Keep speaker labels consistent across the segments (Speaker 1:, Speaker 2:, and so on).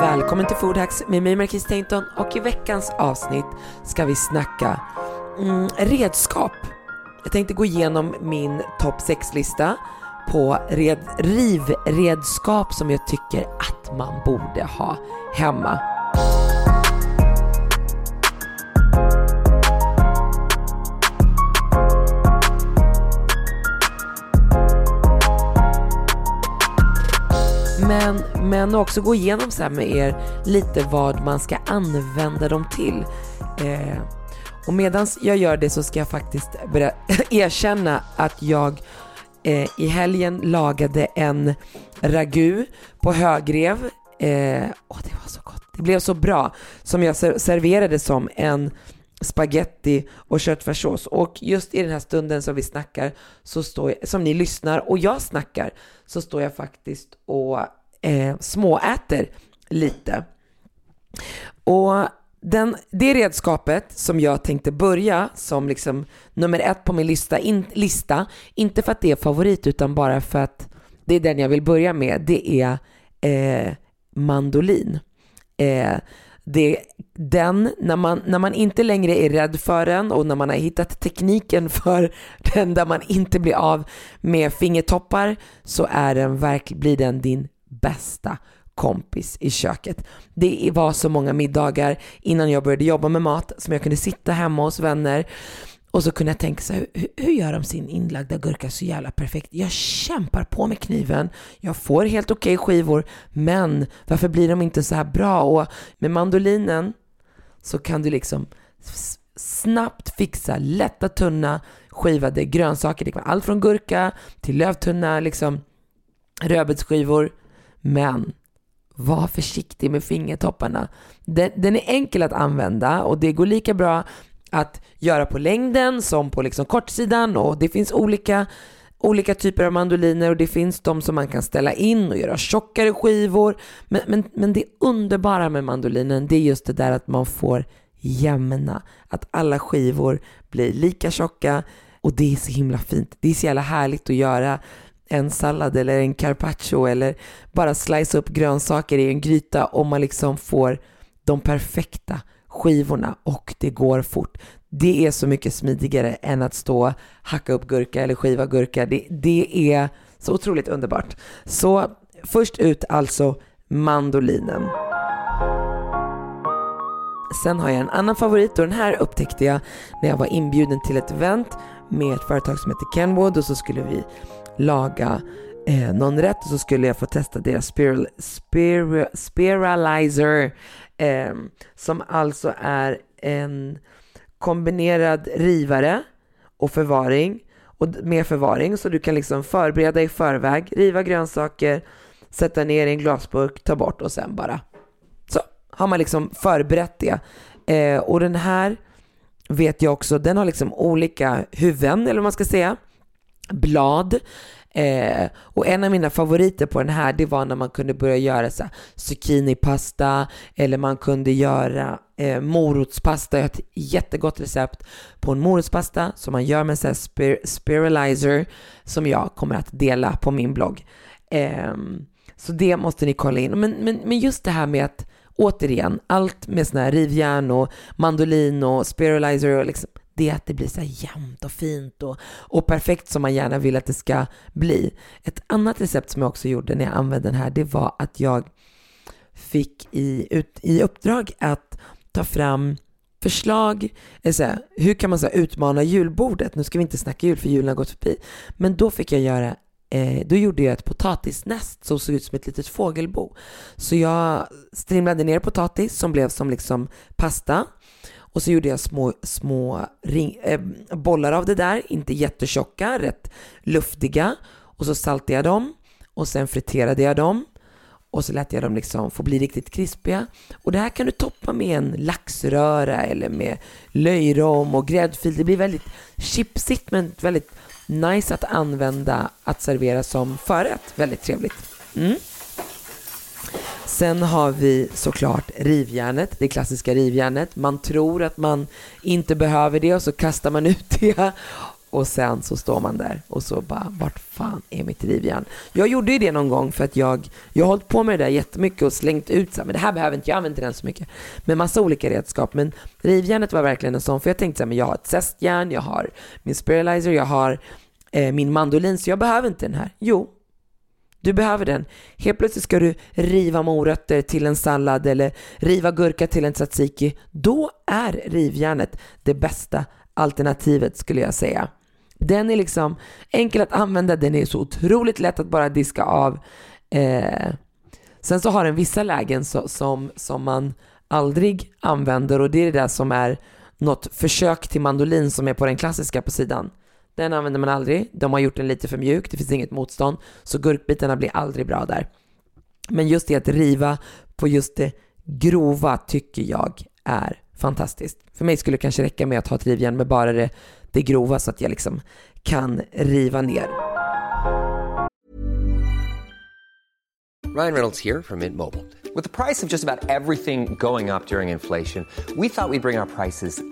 Speaker 1: Välkommen till Foodhacks med mig Marquis Tainton och i veckans avsnitt ska vi snacka mm, redskap. Jag tänkte gå igenom min topp 6-lista på red, rivredskap som jag tycker att man borde ha hemma. Men, men också gå igenom så med er lite vad man ska använda dem till. Eh, och medan jag gör det så ska jag faktiskt börja erkänna att jag eh, i helgen lagade en ragu på högrev. Eh, åh, det var så gott. Det blev så bra som jag serverade som en spaghetti och köttfärssås. Och just i den här stunden som vi snackar, så står jag, som ni lyssnar och jag snackar, så står jag faktiskt och eh, småäter lite. Och den, det redskapet som jag tänkte börja som liksom nummer ett på min lista, in, lista, inte för att det är favorit utan bara för att det är den jag vill börja med, det är eh, mandolin. Eh, det, den, när man, när man inte längre är rädd för den och när man har hittat tekniken för den där man inte blir av med fingertoppar så är den blir den din bästa kompis i köket. Det var så många middagar innan jag började jobba med mat som jag kunde sitta hemma hos vänner och så kunde jag tänka så här, hur, hur gör de sin inlagda gurka så jävla perfekt? Jag kämpar på med kniven, jag får helt okej okay skivor, men varför blir de inte så här bra? Och med mandolinen så kan du liksom snabbt fixa lätta, tunna, skivade grönsaker. Det kan vara allt från gurka till lövtunna, liksom rödbetsskivor. Men var försiktig med fingertopparna. Den, den, är enkel att använda och det går lika bra att göra på längden som på liksom kortsidan och det finns olika, olika typer av mandoliner och det finns de som man kan ställa in och göra tjockare skivor. Men, men, men det underbara med mandolinen det är just det där att man får jämna, att alla skivor blir lika tjocka och det är så himla fint. Det är så jävla härligt att göra en sallad eller en carpaccio eller bara slice upp grönsaker i en gryta om man liksom får de perfekta skivorna och det går fort. Det är så mycket smidigare än att stå och hacka upp gurka eller skiva gurka. Det, det är så otroligt underbart. Så först ut alltså mandolinen. Sen har jag en annan favorit och den här upptäckte jag när jag var inbjuden till ett event med ett företag som heter Kenwood och så skulle vi laga eh, någon rätt och så skulle jag få testa deras spiral, spiral, spiralizer eh, som alltså är en kombinerad rivare och förvaring och med förvaring. Så du kan liksom förbereda i förväg, riva grönsaker, sätta ner i en glasburk, ta bort och sen bara. Så har man liksom förberett det. Eh, och den här vet jag också, den har liksom olika huvuden eller vad man ska säga blad. Eh, och en av mina favoriter på den här det var när man kunde börja göra så zucchinipasta eller man kunde göra eh, morotspasta. Jag har ett jättegott recept på en morotspasta som man gör med så spir spiralizer som jag kommer att dela på min blogg. Eh, så det måste ni kolla in. Men, men, men just det här med att återigen, allt med sådana här rivjärn och mandolin och spiralizer och liksom det är att det blir så jämnt och fint och, och perfekt som man gärna vill att det ska bli. Ett annat recept som jag också gjorde när jag använde den här, det var att jag fick i, ut, i uppdrag att ta fram förslag, eh, så här, hur kan man så här, utmana julbordet? Nu ska vi inte snacka jul för julen har gått förbi. Men då fick jag göra eh, då gjorde jag ett potatisnäst som såg ut som ett litet fågelbo. Så jag strimlade ner potatis som blev som liksom pasta och så gjorde jag små, små ring, äh, bollar av det där, inte jättetjocka, rätt luftiga. Och så saltade jag dem och sen friterade jag dem och så lät jag dem liksom få bli riktigt krispiga. Och det här kan du toppa med en laxröra eller med löjrom och gräddfil. Det blir väldigt chipsigt men väldigt nice att använda att servera som förrätt. Väldigt trevligt. Mm. Sen har vi såklart rivjärnet, det klassiska rivjärnet. Man tror att man inte behöver det och så kastar man ut det och sen så står man där och så bara, vart fan är mitt rivjärn? Jag gjorde ju det någon gång för att jag, jag har hållit på med det där jättemycket och slängt ut så men det här behöver inte jag, använder inte den så mycket. Med massa olika redskap, men rivjärnet var verkligen en sån, för jag tänkte så här, men jag har ett zestjärn, jag har min spiralizer, jag har eh, min mandolin, så jag behöver inte den här. Jo, du behöver den. Helt plötsligt ska du riva morötter till en sallad eller riva gurka till en tzatziki. Då är rivjärnet det bästa alternativet skulle jag säga. Den är liksom enkel att använda, den är så otroligt lätt att bara diska av. Eh, sen så har den vissa lägen så, som, som man aldrig använder och det är det där som är något försök till mandolin som är på den klassiska på sidan. Den använder man aldrig, de har gjort den lite för mjuk, det finns inget motstånd, så gurkbitarna blir aldrig bra där. Men just det att riva på just det grova tycker jag är fantastiskt. För mig skulle det kanske räcka med att ha ett rivjärn med bara det, det grova så att jag liksom kan riva ner.
Speaker 2: Ryan Reynolds här från Mint Mobile. priset på nästan allt som går upp under inflationen, trodde vi att vi skulle bring våra priser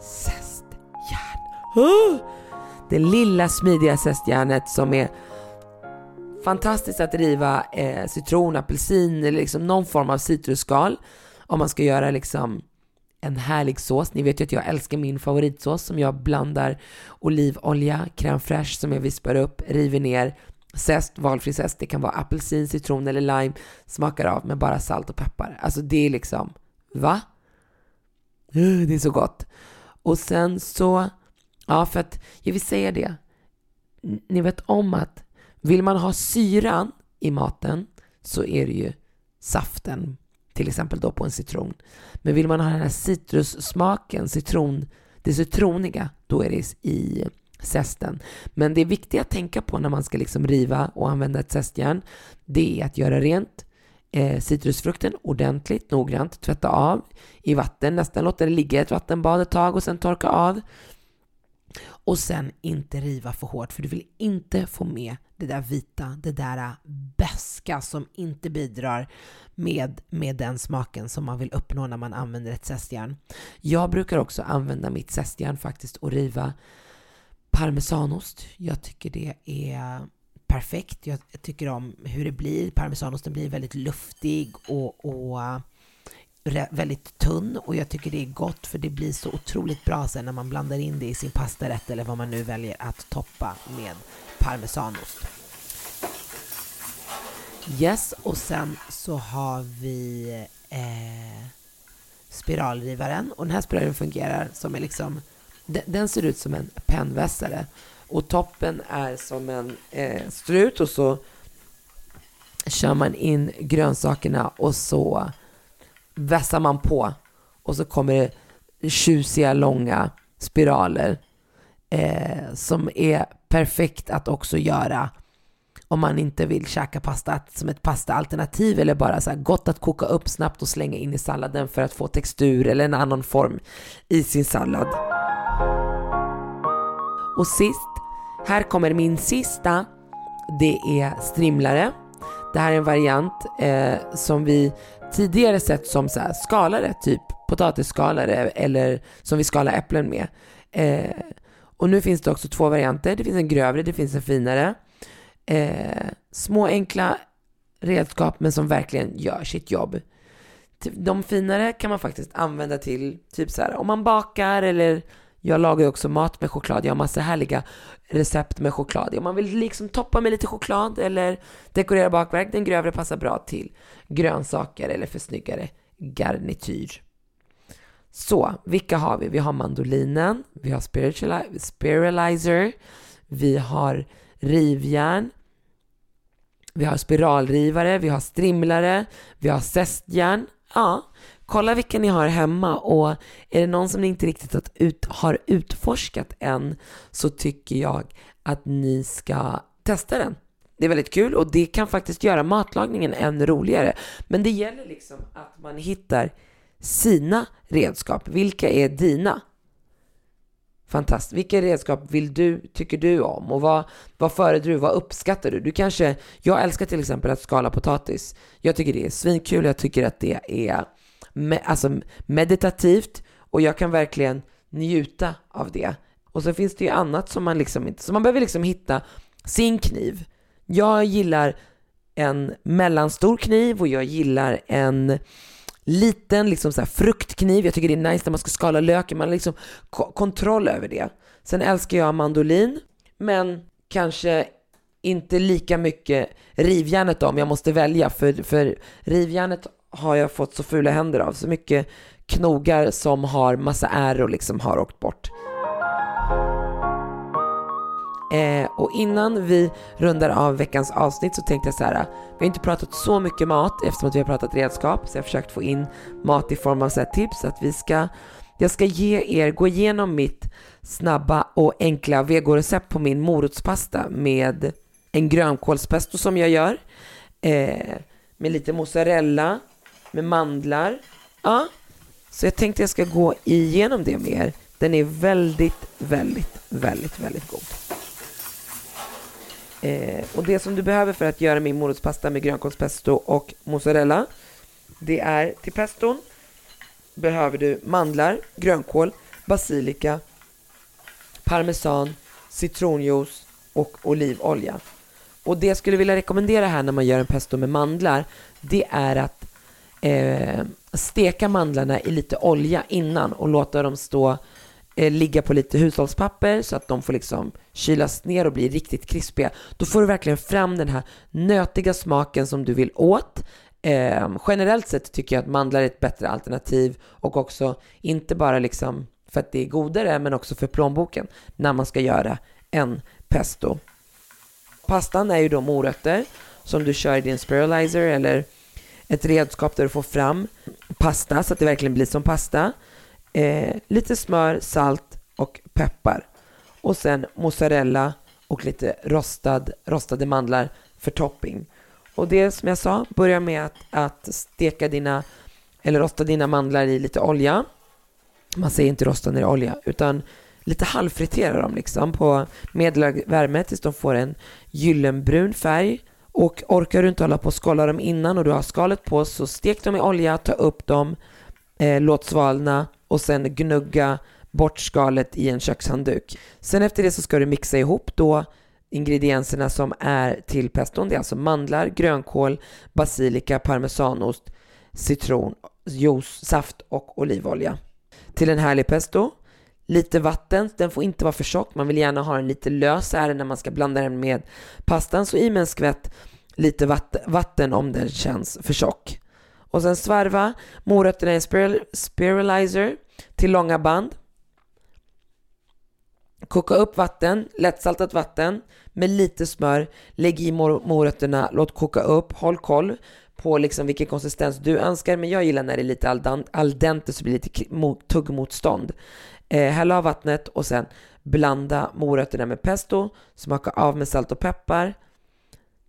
Speaker 1: Zestjärn. Oh! Det lilla smidiga zestjärnet som är fantastiskt att riva eh, citron, apelsin eller liksom någon form av citrusskal om man ska göra liksom en härlig sås. Ni vet ju att jag älskar min favoritsås som jag blandar olivolja, crème fraîche som jag vispar upp, river ner, zest, valfri zest. Det kan vara apelsin, citron eller lime. Smakar av med bara salt och peppar. Alltså det är liksom, va? Det är så gott. Och sen så, ja för att jag vill säga det. Ni vet om att vill man ha syran i maten så är det ju saften, till exempel då på en citron. Men vill man ha den här citrussmaken, citron, det citroniga, då är det i zesten. Men det är viktigt att tänka på när man ska liksom riva och använda ett zestjärn, det är att göra rent eh, citrusfrukten ordentligt, noggrant, tvätta av i vatten, nästan låta det ligga i ett vattenbad ett tag och sen torka av. Och sen inte riva för hårt för du vill inte få med det där vita, det där äh, beska som inte bidrar med, med den smaken som man vill uppnå när man använder ett zestjärn. Jag brukar också använda mitt zestjärn faktiskt och riva parmesanost. Jag tycker det är perfekt. Jag tycker om hur det blir. Parmesanosten blir väldigt luftig och, och eh, väldigt tunn och jag tycker det är gott för det blir så otroligt bra sen när man blandar in det i sin pastarätt eller vad man nu väljer att toppa med parmesanost. Yes, och sen så har vi eh, spiralrivaren och den här spiralen fungerar som är liksom den, den ser ut som en pennvässare och toppen är som en eh, strut och så kör man in grönsakerna och så vässar man på och så kommer det tjusiga långa spiraler eh, som är perfekt att också göra om man inte vill käka pasta som ett pastaalternativ eller bara så här gott att koka upp snabbt och slänga in i salladen för att få textur eller en annan form i sin sallad. Och sist, här kommer min sista. Det är strimlare. Det här är en variant eh, som vi tidigare sett som så här, skalare, typ potatisskalare eller som vi skalar äpplen med. Eh, och nu finns det också två varianter. Det finns en grövre, det finns en finare. Eh, små enkla redskap men som verkligen gör sitt jobb. De finare kan man faktiskt använda till typ så här om man bakar eller jag lagar ju också mat med choklad. Jag har massa härliga recept med choklad. Om man vill liksom toppa med lite choklad eller dekorera bakverk, den grövre passar bra till grönsaker eller för snyggare garnityr. Så, vilka har vi? Vi har mandolinen, vi har spiralizer, vi har rivjärn, vi har spiralrivare, vi har strimlare, vi har zestjärn. Ja, kolla vilka ni har hemma och är det någon som ni inte riktigt har, ut, har utforskat än så tycker jag att ni ska testa den. Det är väldigt kul och det kan faktiskt göra matlagningen än roligare. Men det gäller liksom att man hittar sina redskap. Vilka är dina? Fantastiskt. Vilka redskap vill du, tycker du om? Och vad, vad föredrar du? Vad uppskattar du? Du kanske, jag älskar till exempel att skala potatis. Jag tycker det är svinkul. Jag tycker att det är me, alltså meditativt och jag kan verkligen njuta av det. Och så finns det ju annat som man liksom inte, så man behöver liksom hitta sin kniv. Jag gillar en mellanstor kniv och jag gillar en liten liksom så fruktkniv. Jag tycker det är nice när man ska skala löken. Man har liksom kontroll över det. Sen älskar jag mandolin, men kanske inte lika mycket rivjärnet då, om jag måste välja. För, för rivjärnet har jag fått så fula händer av. Så mycket knogar som har massa ärr och liksom har åkt bort. Eh, och innan vi rundar av veckans avsnitt så tänkte jag så här, eh, vi har inte pratat så mycket mat eftersom att vi har pratat redskap, så jag har försökt få in mat i form av så tips att vi ska, jag ska ge er, gå igenom mitt snabba och enkla vegorecept på min morotspasta med en grönkålspesto som jag gör, eh, med lite mozzarella, med mandlar, ja, så jag tänkte jag ska gå igenom det med er. Den är väldigt, väldigt, väldigt, väldigt god. Eh, och det som du behöver för att göra min morotspasta med grönkålspesto och mozzarella, det är till peston behöver du mandlar, grönkål, basilika, parmesan, citronjuice och olivolja. Och det jag skulle vilja rekommendera här när man gör en pesto med mandlar, det är att eh, steka mandlarna i lite olja innan och låta dem stå eh, ligga på lite hushållspapper så att de får liksom kylas ner och bli riktigt krispiga. Då får du verkligen fram den här nötiga smaken som du vill åt. Eh, generellt sett tycker jag att mandlar är ett bättre alternativ och också inte bara liksom för att det är godare men också för plånboken när man ska göra en pesto. Pastan är ju då morötter som du kör i din spiralizer eller ett redskap där du får fram pasta så att det verkligen blir som pasta eh, lite smör, salt och peppar. Och sen mozzarella och lite rostad, rostade mandlar för topping. Och det som jag sa, börja med att, att steka dina, eller rosta dina mandlar i lite olja. Man säger inte rosta ner olja, utan lite halvfritera dem liksom på medelhög värme tills de får en gyllenbrun färg. Och orkar du inte hålla på och skala dem innan och du har skalet på så stek dem i olja, ta upp dem, eh, låt svalna och sen gnugga bort skalet i en kökshandduk. Sen efter det så ska du mixa ihop då ingredienserna som är till peston. Det är alltså mandlar, grönkål, basilika, parmesanost, citron, juice, saft och olivolja. Till en härlig pesto, lite vatten, den får inte vara för tjock, man vill gärna ha den lite lös här när man ska blanda den med pastan, så i med en skvätt lite vatten om den känns för tjock. Och sen svarva morötterna i en spiral, spiralizer till långa band. Koka upp vatten, lättsaltat vatten med lite smör. Lägg i mor morötterna, låt koka upp. Håll koll på liksom vilken konsistens du önskar. Men jag gillar när det är lite al dente så blir det lite tuggmotstånd. Eh, häll av vattnet och sen blanda morötterna med pesto. Smaka av med salt och peppar.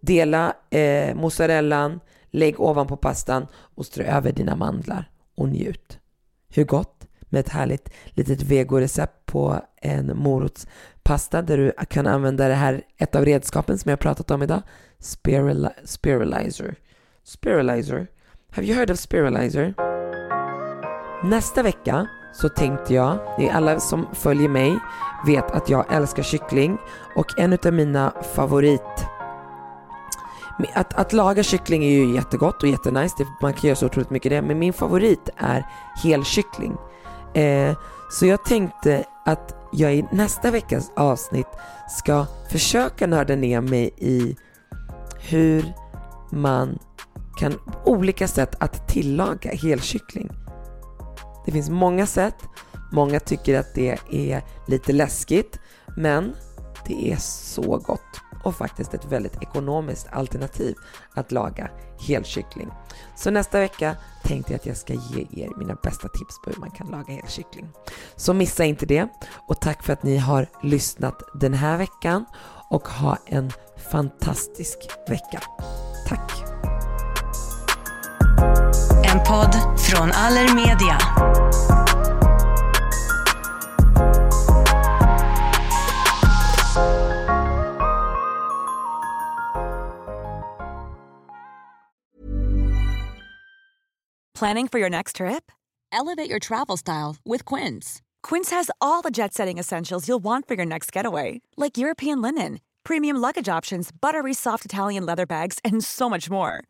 Speaker 1: Dela eh, mozzarellan Lägg ovanpå pastan och strö över dina mandlar och njut. Hur gott med ett härligt litet vegorecept på en morotspasta där du kan använda det här, ett av redskapen som jag pratat om idag, spirali spiralizer. Spiralizer. Have you heard of spiralizer? Nästa vecka så tänkte jag, ni alla som följer mig vet att jag älskar kyckling och en av mina favorit att, att laga kyckling är ju jättegott och jättenice, man kan göra så otroligt mycket det, men min favorit är helkyckling. Eh, så jag tänkte att jag i nästa veckas avsnitt ska försöka nörda ner mig i hur man kan olika sätt att tillaga helkyckling. Det finns många sätt, många tycker att det är lite läskigt, men det är så gott och faktiskt ett väldigt ekonomiskt alternativ att laga helkyckling. Så nästa vecka tänkte jag att jag ska ge er mina bästa tips på hur man kan laga helkyckling. Så missa inte det och tack för att ni har lyssnat den här veckan och ha en fantastisk vecka. Tack!
Speaker 3: En podd från Allermedia.
Speaker 4: Planning for your next trip? Elevate your travel style with Quince. Quince has all the jet setting essentials you'll want for your next getaway, like European linen, premium luggage options, buttery soft Italian leather bags, and so much more.